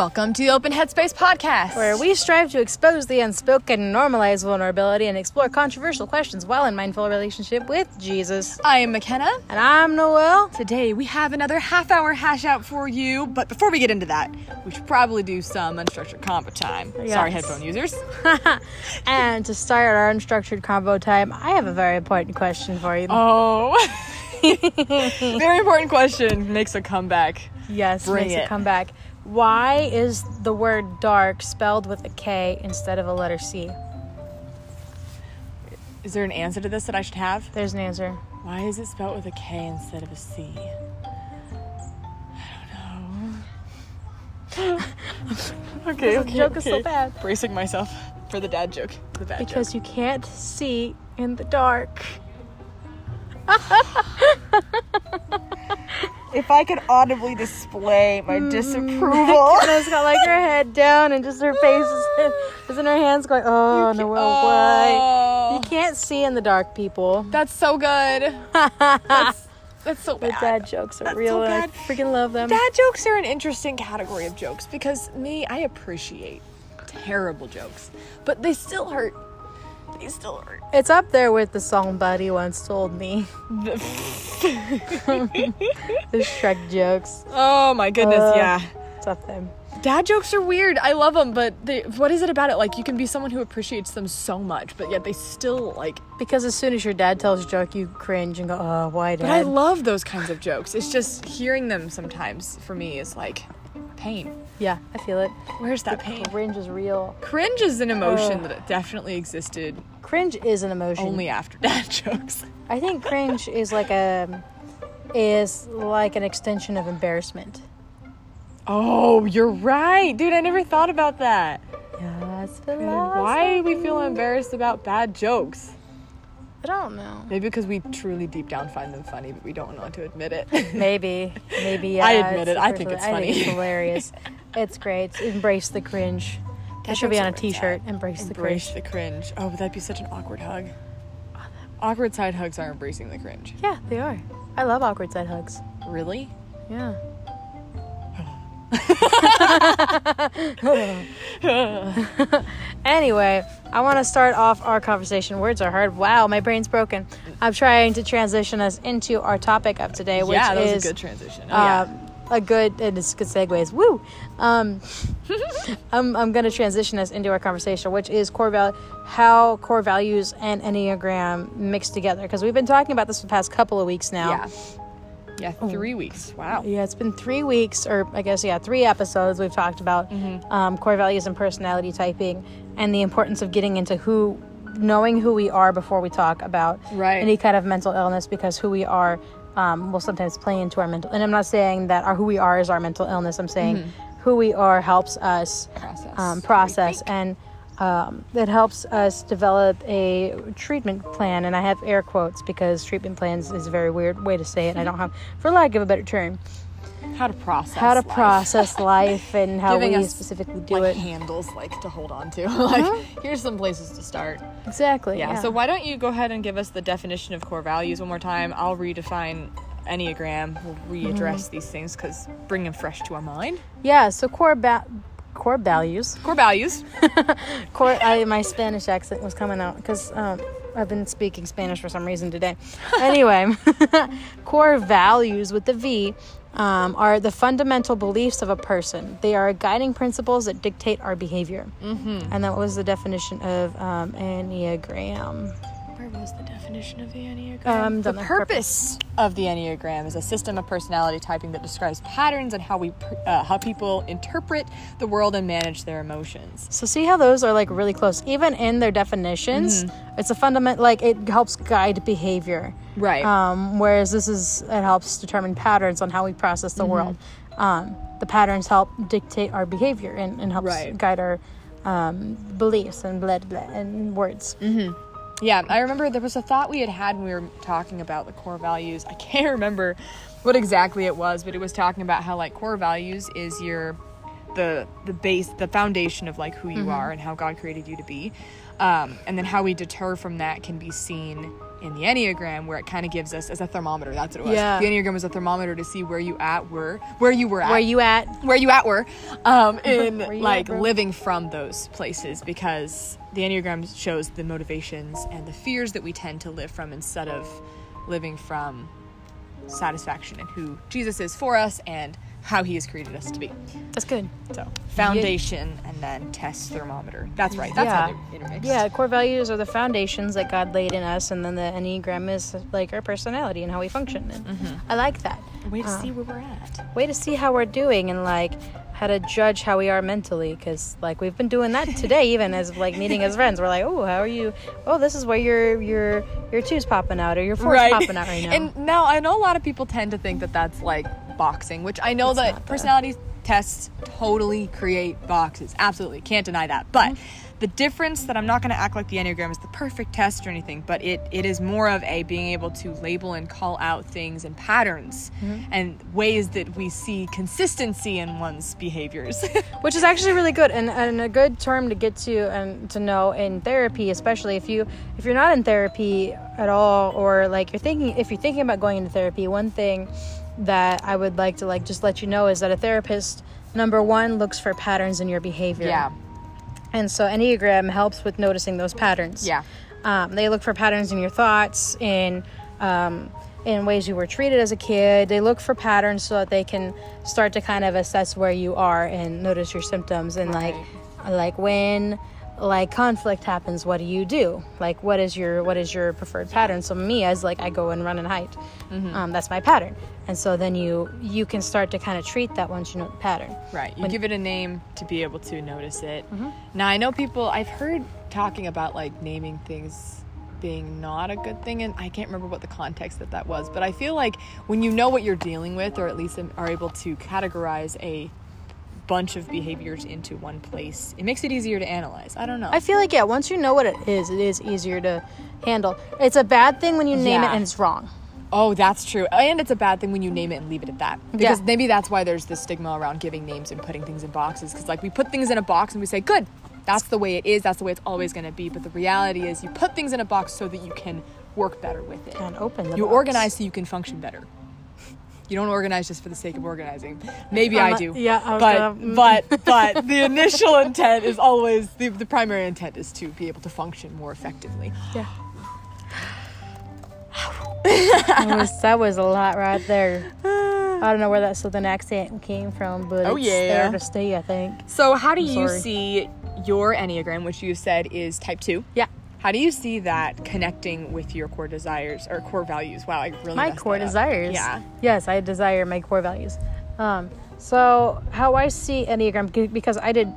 Welcome to the Open Headspace podcast. where we strive to expose the unspoken, normalize vulnerability, and explore controversial questions while in mindful relationship with Jesus. I am McKenna. And I'm Noel. Today we have another half hour hash out for you, but before we get into that, we should probably do some unstructured combo time. Sorry, headphone users. and to start our unstructured combo time, I have a very important question for you. Oh. Very important question. Makes a comeback. yes, bring makes it. it come back. Why is the word dark spelled with a K instead of a letter C? Is there an answer to this that I should have? There's an answer. Why is it spelled with a K instead of a C? I don't know. okay, The okay. joke is so bad. Bracing myself for the dad joke. The bad Because you can't see in the dark. If I could audibly display my mm. disapproval. Anna's got like her head down and just her face is in, is in her hands going, oh, no, well, why? You oh. can't see in the dark, people. That's so good. That's, that's so bad. dad jokes are That's real so and I freaking love them. Dad jokes are an interesting category of jokes because me, I appreciate terrible jokes, but they still hurt. They still hurt. It's up there with the song Somebody once told me. The Shrek jokes. Oh my goodness, Uh, yeah. It's up there. Dad jokes are weird. I love them, but they, what is it about it? Like you can be someone who appreciates them so much, but yet they still like. Because as soon as your dad tells a joke, you cringe and go, oh, why dad? But I love those kinds of jokes. It's just hearing them sometimes for me is like pain. yeah, I feel it. Where's that pain? Cringe is real. Cringe is an emotion that definitely existed Cringe is an emotion. only after dad jokes. I think cringe is like a is like an extension of embarrassment. Oh, you're right, dude. I never thought about that. Yes, Why do we feel embarrassed about bad jokes? I don't know. Maybe because we truly deep down find them funny, but we don't want to admit it. Maybe, maybe. Yeah, I admit it. I think it's I think funny. it's hilarious. it's great. Embrace the cringe. That should be on a are where it's T-shirt. at. Embrace, the cringe. Embrace the cringe. Oh, but that'd be such an awkward hug. Oh, awkward side hugs are embracing the cringe. Yeah, they are. I love awkward side hugs. Really? Yeah. anyway, I want to start off our conversation. Words are hard. Wow, my brain's broken. I'm trying to transition us into our topic of today, which yeah, that was is a good transition. Oh, uh, yeah. a good and it's good segues. Woo. Um, I'm I'm going to transition us into our conversation, which is core val- how core values and enneagram mix together because we've been talking about this for the past couple of weeks now. Yeah. Yeah, three weeks. Wow. Yeah, it's been three weeks, or I guess, yeah, three episodes we've talked about Mm-hmm. um, core values and personality typing and the importance of getting into who, knowing who we are before we talk about Right. any kind of mental illness because who we are um, will sometimes play into our mental. And I'm not saying that our who we are is our mental illness, I'm saying who we are helps us Mm-hmm. Process. um, process and um, it helps us develop a treatment plan and i have air quotes because treatment plans is a very weird way to say it i don't have for lack of a better term how to process. how to life. process life and how Giving we us, specifically do like it handles like to hold on to. like here's some places to start. exactly Yeah, So why don't you go ahead and give us the definition of core values one more time? I'll redefine Enneagram. We'll readdress Mm-hmm. these things because bring them fresh to our mind. yeah so core ba- core values. Core values. core I, my spanish accent was coming out because um, i've been speaking spanish for some reason today. Anyway core values with the v um, are the fundamental beliefs of a person. They are guiding principles that dictate our behavior. Mm-hmm. and that was the definition of um, enneagram was the definition of the Enneagram? Um, the down there, purpose of the Enneagram is a system of personality typing that describes patterns and how we uh, how people interpret the world and manage their emotions. So see how those are like really close. Even in their definitions, it's a fundament like it helps guide behavior. Right. Um, whereas this is it helps determine patterns on how we process the world. Um, the patterns help dictate our behavior and, and helps Right. guide our um, beliefs and blah blah and words. Yeah, I remember there was a thought we had had when we were talking about the core values. I can't remember what exactly it was, but it was talking about how like core values is your the the base, the foundation of like who you are and how God created you to be. Um, and then how we deter from that can be seen in the Enneagram where it kind of gives us as a thermometer. That's what it was. Yeah. The Enneagram was a thermometer to see where you at were, where you were at, Where you at? where you at were, um, in like at, living from those places because the Enneagram shows the motivations and the fears that we tend to live from instead of living from satisfaction and who Jesus is for us and how he has created us to be. That's good. So foundation and then test thermometer. That's right. That's Yeah. how they're intermixed. Yeah, core values are the foundations that God laid in us, and then the Enneagram is like our personality and how we function. And Mm-hmm. I like that. Way to Uh, see where we're at. Way to see how we're doing and like how to judge how we are mentally because like we've been doing that today even as like meeting as friends we're like oh how are you oh this is where your your your two's popping out or your four's popping out right now And now I know a lot of people tend to think that that's like boxing, which I know It's that personality tests totally create boxes. Absolutely. Can't deny that. But Mm-hmm. the difference that I'm not going to act like the Enneagram is the perfect test or anything, but it, it is more of a being able to label and call out things and patterns Mm-hmm. and ways that we see consistency in one's behaviors. which is actually really good and, and a good term to get to and to know in therapy especially if you if you're not in therapy at all or like you're thinking if you're thinking about going into therapy one thing that i would like to like just let you know is that a therapist number one looks for patterns in your behavior yeah. and so enneagram helps with noticing those patterns Yeah. um, they look for patterns in your thoughts, in um, in ways you were treated as a kid. They look for patterns so that they can start to kind of assess where you are and notice your symptoms and like like when like conflict happens what do you do like what is your what is your preferred pattern so me as like i go and run and hide um, that's my pattern and so then you you can start to kind of treat that once you know the pattern Right. You When- give it a name to be able to notice it. Mm-hmm. Now, I know people, I've heard talking about like naming things being not a good thing, and I can't remember what the context that that was, but I feel like when you know what you're dealing with, or at least are able to categorize a bunch of behaviors into one place, it makes it easier to analyze. I don't know. I feel like yeah, once you know what it is, it is easier to handle. It's a bad thing when you name Yeah. it and it's wrong. Oh, that's true. And it's a bad thing when you name it and leave it at that. Because Yeah. maybe that's why there's this stigma around giving names and putting things in boxes. Because, like, we put things in a box and we say, good, that's the way it is, that's the way it's always going to be. But the reality is, you put things in a box so that you can work better with it. And open the You box. organize so you can function better. You don't organize just for the sake of organizing. Maybe I'm I not- do. yeah, I but gonna- mm. but but the initial intent is always the, the primary intent is to be able to function more effectively. Yeah. that, was, that was a lot right there. I don't know where that southern accent came from, but Oh, it's yeah. there to stay, I think. So, how do you sorry. see your Enneagram, which you said is type two? Yeah. How do you see that connecting with your core desires or core values? Wow, I really My core desires. Yeah. Yes, I desire my core values. Um, so how I see Enneagram because I did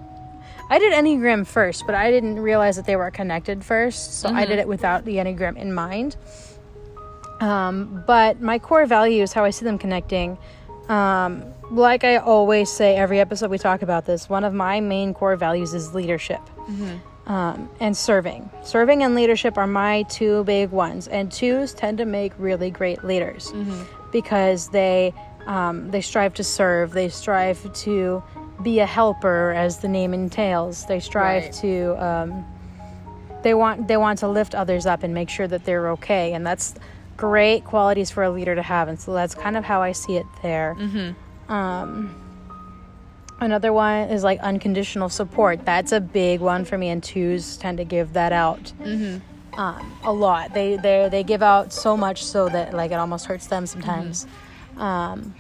I did Enneagram first, but I didn't realize that they were connected first. So I did it without the Enneagram in mind. Um, but my core values, how I see them connecting, um, like I always say, every episode we talk about this. One of my main core values is leadership um, and serving. Serving and leadership are my two big ones, and twos tend to make really great leaders because they um, they strive to serve. They strive to be a helper, as the name entails. They strive Right. to um, they want they want to lift others up and make sure that they're okay, and that's great qualities for a leader to have. And so that's kind of how I see it there. Um, Another one is like unconditional support. That's a big one for me, and twos tend to give that out um, a lot. They they they give out so much so that like it almost hurts them sometimes. Um,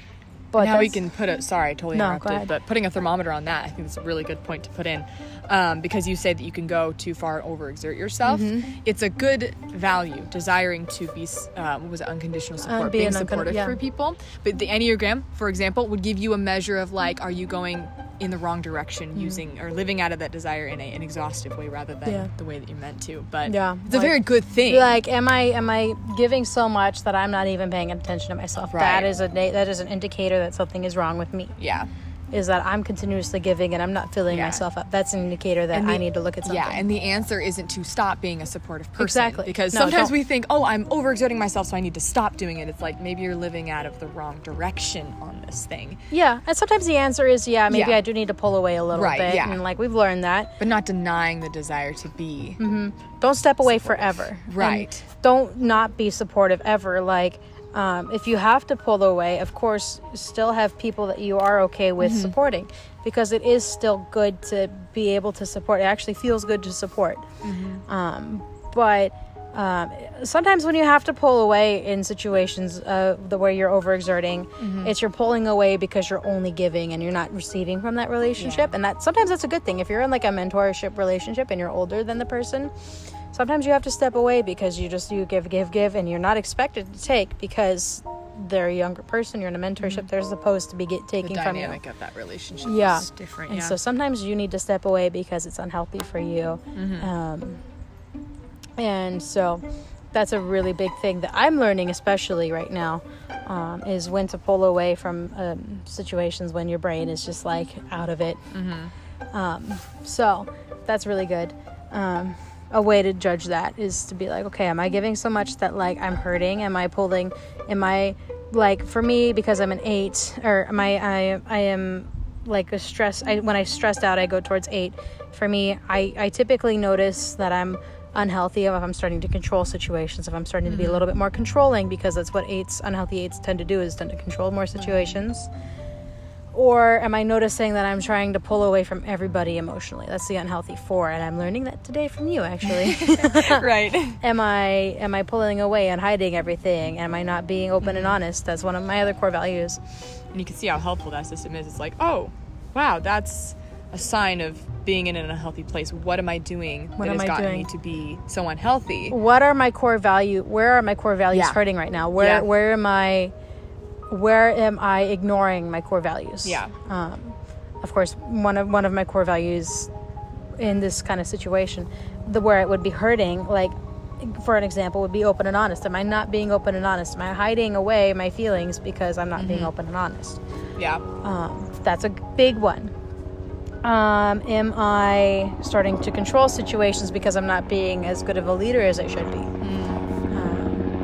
but now we can put a sorry, I totally No, interrupted, but putting a thermometer on that, I think it's a really good point to put in. Um, because you say that you can go too far and overexert yourself. Mm-hmm. It's a good value, desiring to be, um, what was it, unconditional support, being being uncon- supportive yeah. for people. But the Enneagram, for example, would give you a measure of like, are you going in the wrong direction mm. using or living out of that desire in a, an exhaustive way rather than. Yeah. the way that you're meant to. But Yeah, it's a very good thing. like am i am i giving so much that i'm not even paying attention to myself that Right. is a that is an indicator that something is wrong with me yeah. Is that I'm continuously giving and I'm not filling Yeah. myself up. That's an indicator that the- I need to look at something. Yeah, and the answer isn't to stop being a supportive person. Exactly. Because No, sometimes don't- we think, oh, I'm overexerting myself, so I need to stop doing it. It's like maybe you're living out of the wrong direction on this thing, yeah, and sometimes the answer is yeah, maybe Yeah. I do need to pull away a little Right, bit, yeah. and like we've learned that. but not denying the desire to be. Mm-hmm. Don't step away forever. And Right. don't not be supportive ever. Like, um, if you have to pull away, of course, still have people that you are okay with Mm-hmm. supporting because it is still good to be able to support. It actually feels good to support. Mm-hmm. Um, but um, sometimes when you have to pull away in situations uh, the where you're overexerting, Mm-hmm. it's you're pulling away because you're only giving and you're not receiving from that relationship. Yeah. And that sometimes that's a good thing. If you're in like a mentorship relationship and you're older than the person, sometimes you have to step away because you just you give give give and you're not expected to take because they're a younger person you're in a mentorship they're supposed to be get, The taking from you dynamic of that relationship Yeah. is different. and yeah. so sometimes you need to step away because it's unhealthy for you Mm-hmm. um, and so that's a really big thing that i'm learning especially right now um, is when to pull away from um, situations when your brain is just like out of it Mm-hmm. um, so that's really good um, a way to judge that is to be like okay am i giving so much that like i'm hurting? Am i pulling am i like for me because i'm an eight or am i i, I am like a stress I, when i stressed out i go towards eight. For me i i typically notice that i'm unhealthy if i'm starting to control situations if i'm starting to be a mm-hmm. little bit more controlling because that's what eights unhealthy eights tend to do is tend to control more situations or am I noticing that I'm trying to pull away from everybody emotionally? That's the unhealthy four, and I'm learning that today from you, actually. right. am I am I pulling away and hiding everything? Am I not being open and mm-hmm. honest? That's one of my other core values. And you can see how helpful that system is. It's like, oh, wow, that's a sign of being in an unhealthy place. What am I doing What that am has I gotten doing? me to be so unhealthy? What are my core value? Where are my core values Yeah. hurting right now? Where Yeah. where am I? Where am I ignoring my core values? Yeah. Um, of course, one of one of my core values in this kind of situation, the where it would be hurting, like for an example, would be open and honest. Am I not being open and honest? Am I hiding away my feelings because I'm not Mm-hmm. being open and honest? Yeah. Um, that's a big one. Um, am I starting to control situations because I'm not being as good of a leader as I should be? Um,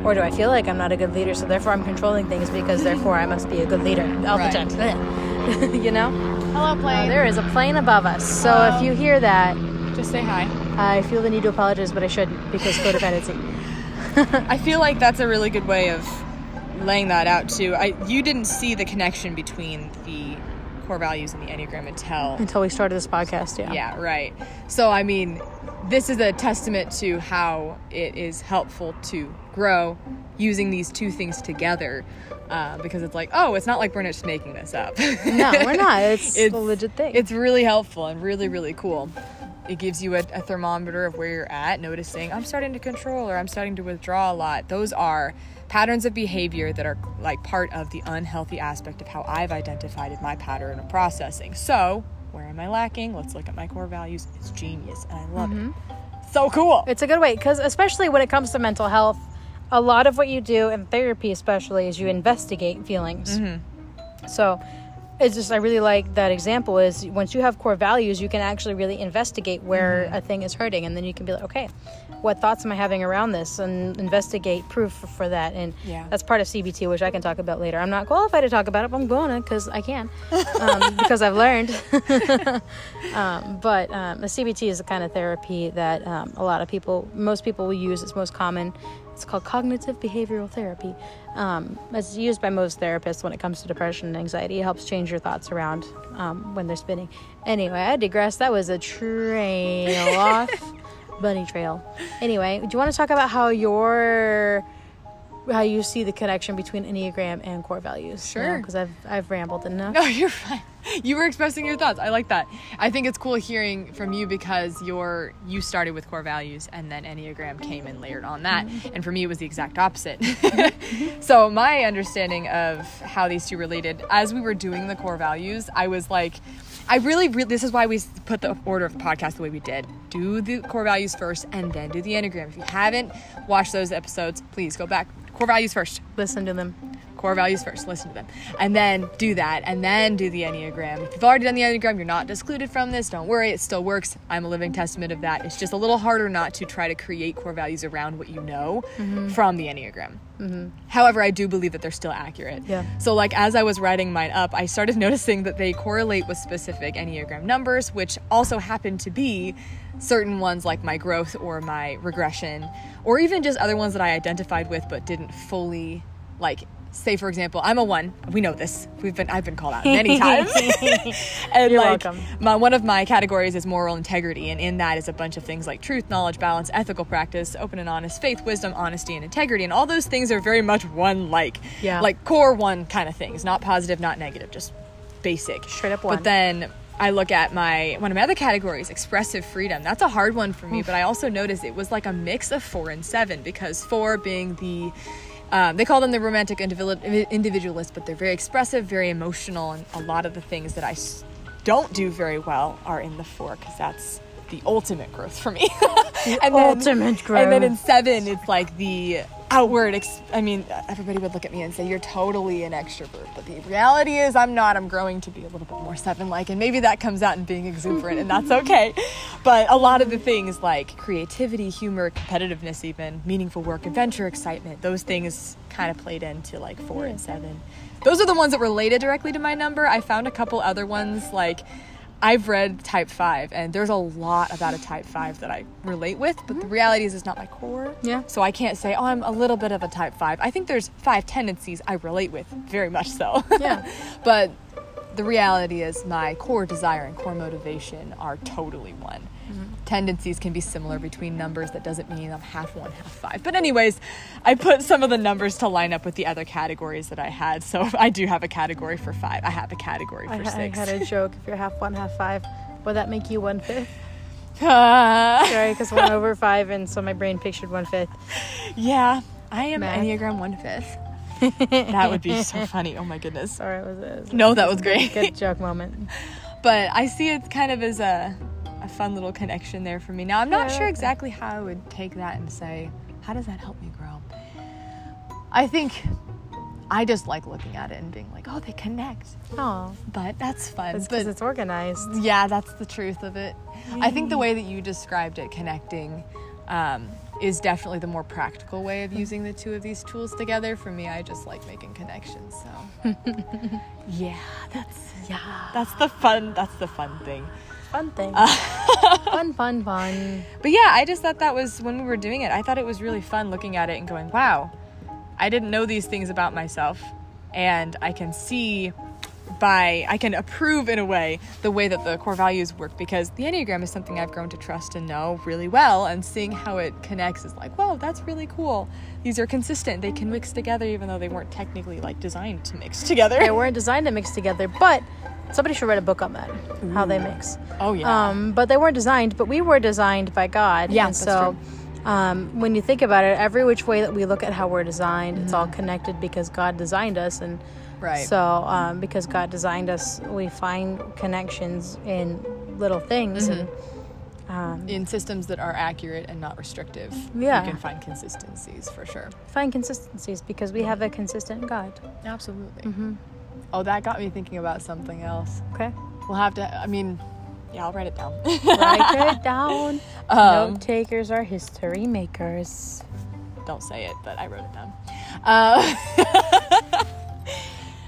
or do I feel like I'm not a good leader, so therefore I'm controlling things because therefore I must be a good leader all Right. the time? you know? Hello, Uh, there is a plane above us. So if you hear that, Just say hi. I feel the need to apologize, but I shouldn't because codependency. I feel like that's a really good way of laying that out too. I you didn't see the connection between the core values in the Enneagram until Until we started this podcast, yeah. Yeah, right. So, I mean, this is a testament to how it is helpful to grow using these two things together. Uh, because it's like, oh, it's not like we're just making this up. No, we're not. It's, It's- a legit thing. It's really helpful and really, really cool. It gives you a, a thermometer of where you're at, noticing I'm starting to control or I'm starting to withdraw a lot. Those are patterns of behavior that are like part of the unhealthy aspect of how I've identified in my pattern of processing. So, where am I lacking? Let's look at my core values. It's genius and I love it. Mm-hmm. So cool. It's a good way because, especially when it comes to mental health, a lot of what you do in therapy, especially, is you investigate feelings. Mm-hmm. So, it's just I really like that example. Is once you have core values, you can actually really investigate where a thing is hurting, and then you can be like, okay, what thoughts am I having around this, and investigate proof for that. And Yeah. that's part of CBT, which I can talk about later. I'm not qualified to talk about it, but I'm going to because I can, um, because I've learned. Um, but um, the CBT is the kind of therapy that um, a lot of people, most people will use. It's most common. It's called cognitive behavioral therapy. Um, it's used by most therapists when it comes to depression and anxiety. It helps change your thoughts around um, when they're spinning. Anyway, I digress. That was a trail off bunny trail. Anyway, do you want to talk about how your how you see the connection between Enneagram and core values? Sure. Because I've I've rambled enough. No, you're fine. You were expressing your thoughts. I like that. I think it's cool hearing from you because you're you started with core values and then Enneagram came and layered on that. Mm-hmm. And for me it was the exact opposite. Mm-hmm. so my understanding of how these two related, as we were doing the core values, I was like I really, re- this is why we put the order of the podcast the way we did. Do the core values first and then do the Enneagram. If you haven't watched those episodes, please go back, core values first. Listen to them. Core values first, listen to them, and then do that, and then do the Enneagram. If you've already done the Enneagram, you're not excluded from this. Don't worry, it still works. I'm a living testament of that. It's just a little harder not to try to create core values around what you know mm-hmm. from the Enneagram. Mm-hmm. However, I do believe that they're still accurate. Yeah. So, like, as I was writing mine up, I started noticing that they correlate with specific Enneagram numbers, which also happen to be certain ones like my growth or my regression, or even just other ones that I identified with but didn't fully, like, say for example, I'm a one. We know this. We've been I've been called out many times. and You're like welcome. my one of my categories is moral integrity, and in that is a bunch of things like truth, knowledge, balance, ethical practice, open and honest, faith, wisdom, honesty, and integrity. And all those things are very much one like Yeah. like core one kind of things, not positive, not negative, just basic. Straight up one. But then I look at my one of my other categories, expressive freedom. That's a hard one for me, but I also noticed it was like a mix of four and seven because four being the um, they call them the romantic individualist, but they're very expressive, very emotional, and a lot of the things that I s- don't do very well are in the four because that's the ultimate growth for me. and ultimate And then in seven, it's like the outward. Ex- I mean, everybody would look at me and say, "You're totally an extrovert," but the reality is, I'm not. I'm growing to be a little bit more seven-like, and maybe that comes out in being exuberant, and that's okay. But a lot of the things like creativity, humor, competitiveness, even meaningful work, adventure, excitement, those things kind of played into like four and seven. Those are the ones that related directly to my number. I found a couple other ones like. I've read Type 5, and there's a lot about a Type 5 that I relate with, but the reality is it's not my core. Yeah. So I can't say, oh, I'm a little bit of a Type 5. I think there's five tendencies I relate with, very much so. Yeah. but the reality is my core desire and core motivation are totally one. Tendencies can be similar between numbers. That doesn't mean I'm half one, half five. But, anyways, I put some of the numbers to line up with the other categories that I had. So I do have a category for five. I have a category for I, I six. had a joke. If you're half one, half five, would that make you one fifth? Uh, Sorry, because one over five, and so my brain pictured one fifth. yeah, I am Math. Enneagram one fifth. that would be so funny. Oh my goodness. Sorry, it was, it was No, that was great. good joke moment. but I see it kind of as a fun little connection there for me. Now, I'm not I sure exactly how I would take that and say, how does that help me grow? I think I just like looking at it and being like, oh, they connect. Oh, But that's fun. it's because it's organized. yeah, that's the truth of it. I think the way that you described it, connecting, um, is definitely the more practical way of using the two of these tools together. For me, I just like making connections. So, yeah, that's yeah, that's the fun. That's the fun thing. Fun thing. Uh, fun, fun, fun. But yeah, I just thought that was when we were doing it. I thought it was really fun looking at it and going, "Wow, I didn't know these things about myself," and I can see by I can approve in a way the way that the core values work because the Enneagram is something I've grown to trust and know really well and seeing how it connects is like, whoa, that's really cool. These are consistent. They can mix together even though they weren't technically like designed to mix together. They weren't designed to mix together, but somebody should write a book on that, how they mix. Oh yeah. Um, but they weren't designed, but we were designed by God. Yeah, and so um, when you think about it, every which way that we look at how we're designed, it's all connected because God designed us, and Mm-hmm. Right. So um, because God designed us, we find connections in little things, Mm-hmm. um, in systems that are accurate and not restrictive, Yeah. you can find consistencies for sure. find consistencies because we have a consistent God. Absolutely. Mm-hmm. Oh, that got me thinking about something else. Okay, We'll have to. I mean, yeah, I'll write it down. write it down. Um, Note takers are history makers. Don't say it, but I wrote it down. Uh,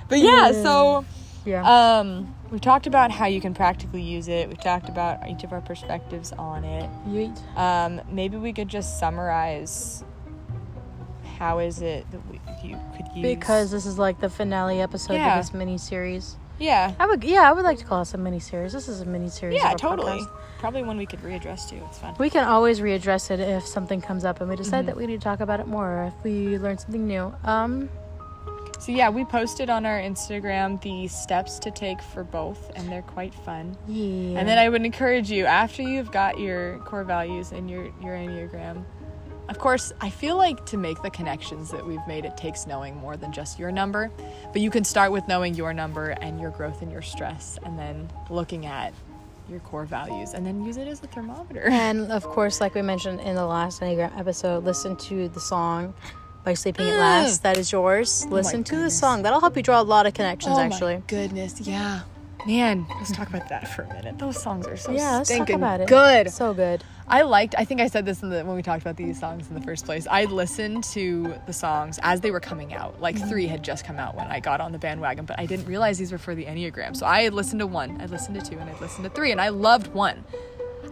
but yeah, so Yeah. um, we talked about how you can practically use it. We talked about each of our perspectives on it. Yeet. Um, maybe we could just summarize. How is it that we, you could use? Because this is like the finale episode Yeah. of this mini series. yeah, I would, yeah, I would like to call this a mini series. This is a mini series. yeah, totally. podcast. Probably one we could readdress too. It's fun. We can always readdress it if something comes up and we decide Mhm. that we need to talk about it more, or if we learn something new. Um, So yeah, we posted on our Instagram the steps to take for both, and they're quite fun. yeah. And then I would encourage you after you've got your core values and your your enneagram. Of course, I feel like to make the connections that we've made, it takes knowing more than just your number. But you can start with knowing your number and your growth and your stress, and then looking at your core values, and then use it as a thermometer. And of course, like we mentioned in the last Enneagram episode, listen to the song by Sleeping at Last. That is yours. Oh listen to the song. That'll help you draw a lot of connections, Oh actually. my goodness, yeah. Man, let's talk about that for a minute. Those songs are so Yeah, let's talk stinking about it. good. So good. I liked. I think I said this in the when we talked about these songs in the first place. I listened to the songs as they were coming out. Like Mm-hmm. three had just come out when I got on the bandwagon, but I didn't realize these were for the Enneagram. So I had listened to one, I listened to two, and I listened to three, and I loved one.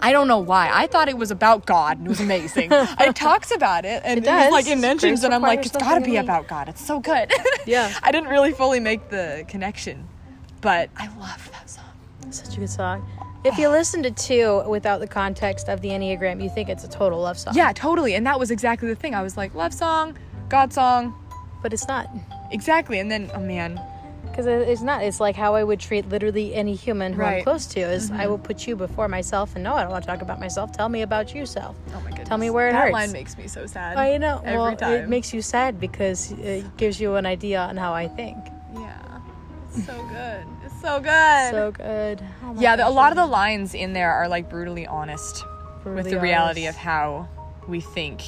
I don't know why. I thought it was about God and it was amazing. it talks about it and It it, like it mentions, Grace and I'm like, it's got to be about God. It's so good. Yeah. I didn't really fully make the connection, but I love that song. Such a good song. If you listen to two without the context of the Enneagram, you think it's a total love song. Yeah, totally. And that was exactly the thing. I was like, love song, God song, But it's not. exactly. And then, oh man, Because it's not. It's like how I would treat literally any human who I'm Mm-hmm. close to. Is I will put you before myself, and no, I don't want to talk about myself. Tell me about yourself. oh my goodness. Tell me where it that hurts. line makes me so sad. Oh, you know, every well, time. it makes you sad because it gives you an idea on how I think. So good. It's so good. So good. Oh yeah, the, a lot of the lines in there are like brutally honest with brutally the reality honest. of how we think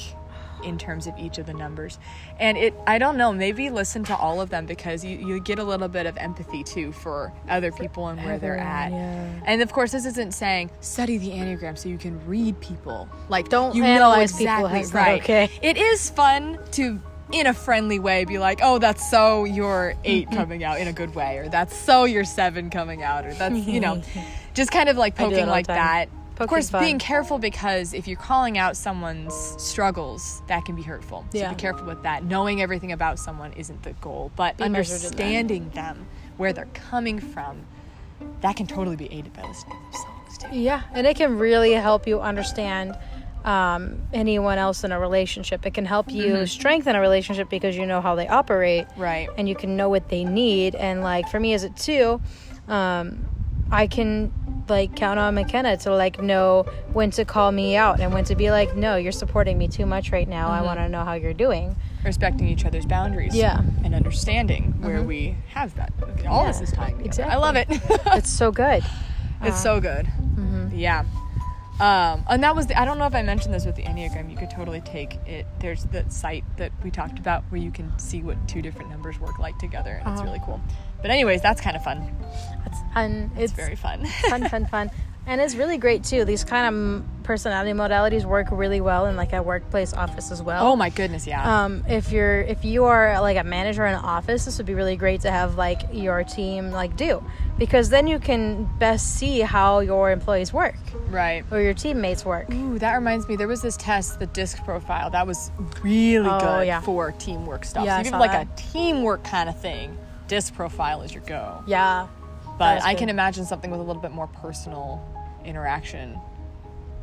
in terms of each of the numbers. And it I don't know, maybe listen to all of them because you, you get a little bit of empathy too for other people and where they're at. Yeah. And of course this isn't saying study the Enneagram so you can read people. Like Don't you analyze know people, exactly right. okay. It is fun to in a friendly way be like, "Oh, that's so your 8 coming out in a good way," or "That's so your 7 coming out," or "That's, you know, just kind of like poking like that. of course, fun. being careful because if you're calling out someone's struggles, that can be hurtful. So Yeah. be careful with that. Knowing everything about someone isn't the goal, but Be measured in that. understanding them, where they're coming from, that can totally be aided by listening to those songs too. Yeah, and it can really help you understand um, anyone else in a relationship. It can help you Mm-hmm. strengthen a relationship because you know how they operate, Right. and you can know what they need. And like for me as a two, um, I can like count on McKenna to like know when to call me out and when to be like, no, you're supporting me too much right now. I want to know how you're doing. Respecting each other's boundaries. Yeah. And understanding where we have that. All this is tying together. exactly. I love it. It's so good. It's so good. Yeah. Um, and that was the, I don't know if I mentioned this with the Enneagram. You could totally take it. There's the site that we talked about where you can see what two different numbers work like together, and it's really cool. But anyways, that's kind of fun. It's fun. It's, It's, very fun. fun, fun, fun. And it's really great too. These kind of personality modalities work really well in like a workplace office as well. oh my goodness, yeah. um, if you're if you are like a manager in an office, this would be really great to have like your team like do because then you can best see how your employees work right. or your teammates work. Ooh, that reminds me. There was this test, the DISC profile. That was really Oh, good yeah. for teamwork stuff. Yeah, so I if you saw have like that. a teamwork kind of thing, DISC profile is your go. Yeah, But I good. can imagine something with a little bit more personal interaction.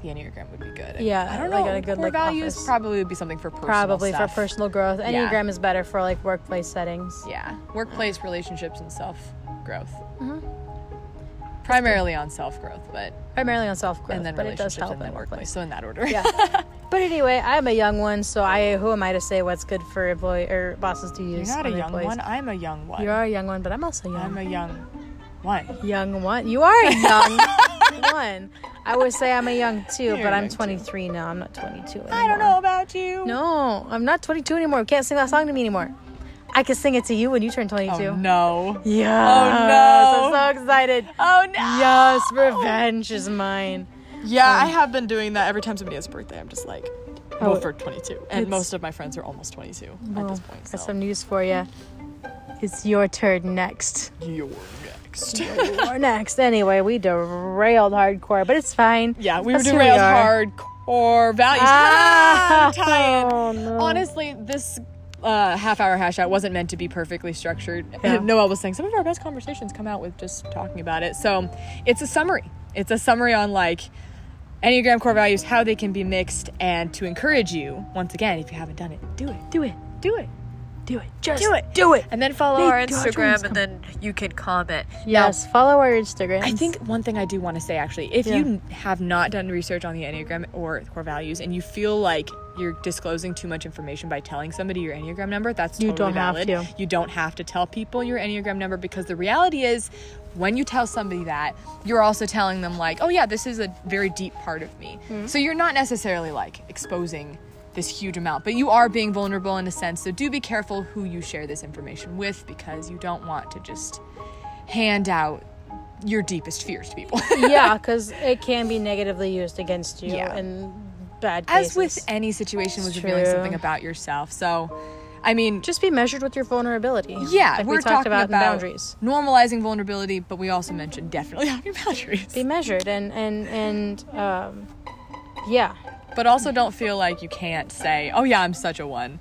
The Enneagram would be good. And Yeah, I don't like know. a good, core like, values office. probably would be something for personal probably stuff. for personal growth. Yeah. Enneagram is better for like workplace settings. Yeah, workplace relationships and self growth. Mm-hmm. Primarily on self growth, but Primarily on self growth, and then but it does relationships help and in then workplace. workplace. So in that order. Yeah. but anyway, I'm a young one, so I who am I to say what's good for employee or bosses to use? You're not a young employees? one. I'm a young one. You are a young one, but I'm also young. I'm a young one. young one. You are a young one. I would say I'm a young two, You're but I'm young two. 23 now. I'm not 22 anymore. I don't know about you. No, I'm not 22 anymore. You can't sing that song to me anymore. I could sing it to you when you turn 22. Oh no. Yes. Oh, no. I'm so excited. Oh no. Yes, revenge is mine. Yeah, um, I have been doing that every time somebody has a birthday. I'm just like, Oh, go for 22. And most of my friends are almost 22 at this point. Got So some news for you. It's your turn next. you're next. Or next. Anyway, we derailed hardcore, but it's fine. yeah, we were That's who we derailed are. hardcore values. Ah, Ah, oh, no. Honestly, this uh, half hour hash out wasn't meant to be perfectly structured. Yeah. Noel was saying some of our best conversations come out with just talking about it. So it's a summary. It's a summary on like Enneagram core values, how they can be mixed, and to encourage you, once again, if you haven't done it, do it. Do it. Do it. Do it. Just Do it. Do it. And then follow Make our your dreams Instagram, come and then you can comment. Yes, follow our Instagram. I think one thing I do want to say actually, if Yeah. you have not done research on the Enneagram or core values and you feel like you're disclosing too much information by telling somebody your Enneagram number, that's totally You totally don't have valid. to. You don't have to tell people your Enneagram number because the reality is when you tell somebody that, you're also telling them like, "Oh yeah, this is a very deep part of me." Hmm. So you're not necessarily like exposing this huge amount. But you are being vulnerable in a sense, so do be careful who you share this information with because you don't want to just hand out your deepest fears to people. yeah, because it can be negatively used against you Yeah. in bad cases. As with any situation with revealing something about yourself. So, I mean, just be measured with your vulnerability. yeah, like we're we talked talking about, about boundaries. normalizing vulnerability, but we also mentioned definitely having boundaries. Be measured and and and um, yeah, but also don't feel like you can't say, "Oh yeah, I'm such a one."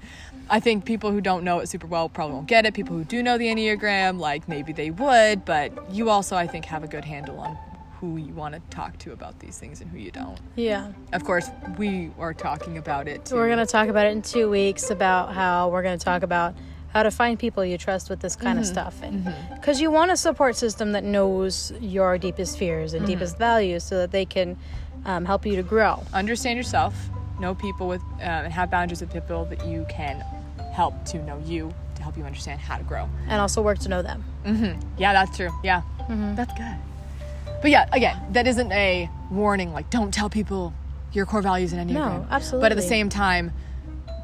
I think people who don't know it super well probably won't get it. People who do know the Enneagram, like maybe they would, but you also I think have a good handle on who you want to talk to about these things and who you don't. yeah. Of course, we are talking about it. Too. We're gonna talk about it in two weeks about how we're gonna talk about how to find people you trust with this kind Mm-hmm. of stuff, and because you want a support system that knows your deepest fears Mm-hmm. and deepest values, so that they can um, help you to grow. understand yourself, know people with, um, and have boundaries with people that you can help to know you to help you understand how to grow. and also work to know them. Yeah, that's true. Yeah, that's good. But yeah, again, that isn't a warning. Like, don't tell people your core values and enneagram. No, absolutely. But at the same time,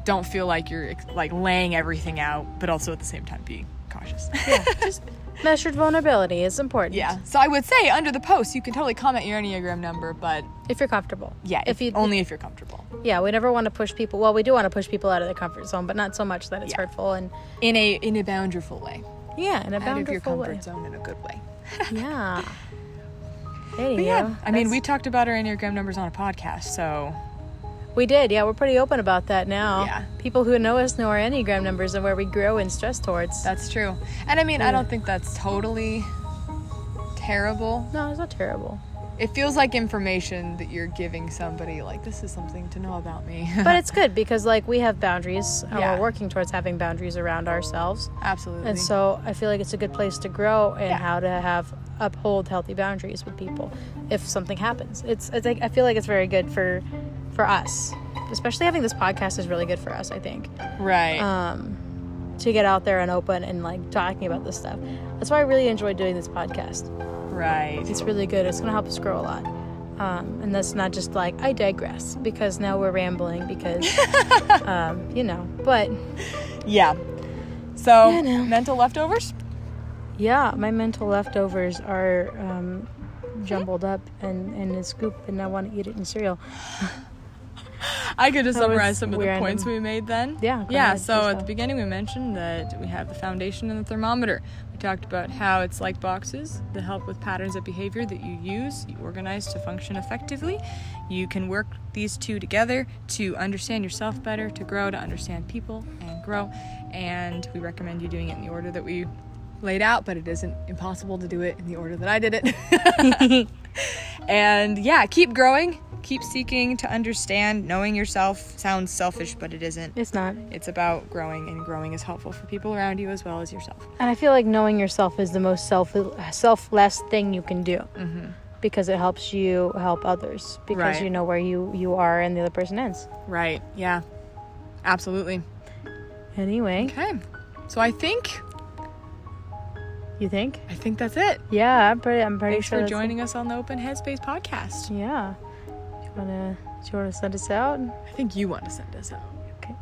don't feel like you're like laying everything out. But also at the same time, be cautious. Measured vulnerability is important. yeah. So I would say under the post, you can totally comment your enneagram number, but if you're comfortable. yeah, if you only if you're comfortable yeah, we never want to push people. Well, we do want to push people out of their comfort zone, but not so much that it's Yeah. hurtful and in a in a bountiful way, yeah, in a out of your comfort way. zone in a good way. Yeah. There you yeah, go. I mean, we talked about our enneagram numbers on a podcast, so we did. Yeah, we're pretty open about that now. Yeah. People who know us know our enneagram numbers and where we grow and stress towards. that's true. And I mean, I don't think that's totally terrible. no, it's not terrible. It feels like information that you're giving somebody, like, this is something to know about me. But it's good because like we have boundaries and Yeah. we're working towards having boundaries around ourselves. Absolutely. And so I feel like it's a good place to grow and Yeah. how to have uphold healthy boundaries with people if something happens. It's, it's like I feel like it's very good for for us. Especially having this podcast is really good for us, I think. right. Um to get out there and open and like talking about this stuff. That's why I really enjoy doing this podcast. right. It's really good. It's going to help us grow a lot. Um, and that's not just like I digress because now we're rambling because um, you know. But Yeah. So, Yeah, no. mental leftovers? yeah, my mental leftovers are um, jumbled up and in a scoop, and I want to eat it in cereal. I could just summarize some of the points we made then. Yeah, go Yeah, ahead, so at the beginning we mentioned that we have the foundation and the thermometer. We talked about how it's like boxes that help with patterns of behavior that you use, you organize to function effectively. You can work these two together to understand yourself better, to grow, to understand people and grow. And we recommend you doing it in the order that we laid out, but it isn't impossible to do it in the order that I did it. and yeah, keep growing, keep seeking to understand. Knowing yourself sounds selfish, but it isn't. It's not. It's about growing, and growing is helpful for people around you as well as yourself. And I feel like knowing yourself is the most self selfless thing you can do mm-hmm. because it helps you help others because Right. you know where you you are and the other person ends. Right. Yeah. Absolutely. Anyway, Okay. So I think you think? I think that's it. Yeah, I'm pretty. I'm pretty Thanks sure. Thanks for joining us on the Open Headspace podcast. Yeah. Do you wanna? Do you wanna send us out? I think you want to send us out. Okay.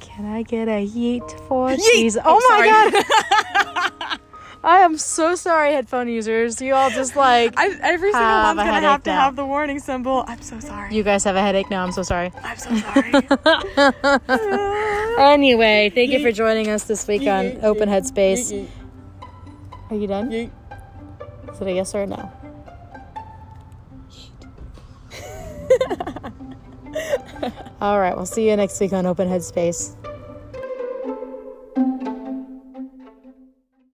Can I get a yeet for Yeet! cheese? Oh, my god! I am so sorry, headphone users. You all just like I, every single one's gonna have to now. have the warning symbol. I'm so sorry. you guys have a headache now. I'm so sorry. I'm so sorry. Anyway, thank you for joining us this week on Open Headspace. Are you done? Is it a yes or a no? All right, we'll see you next week on Open Headspace.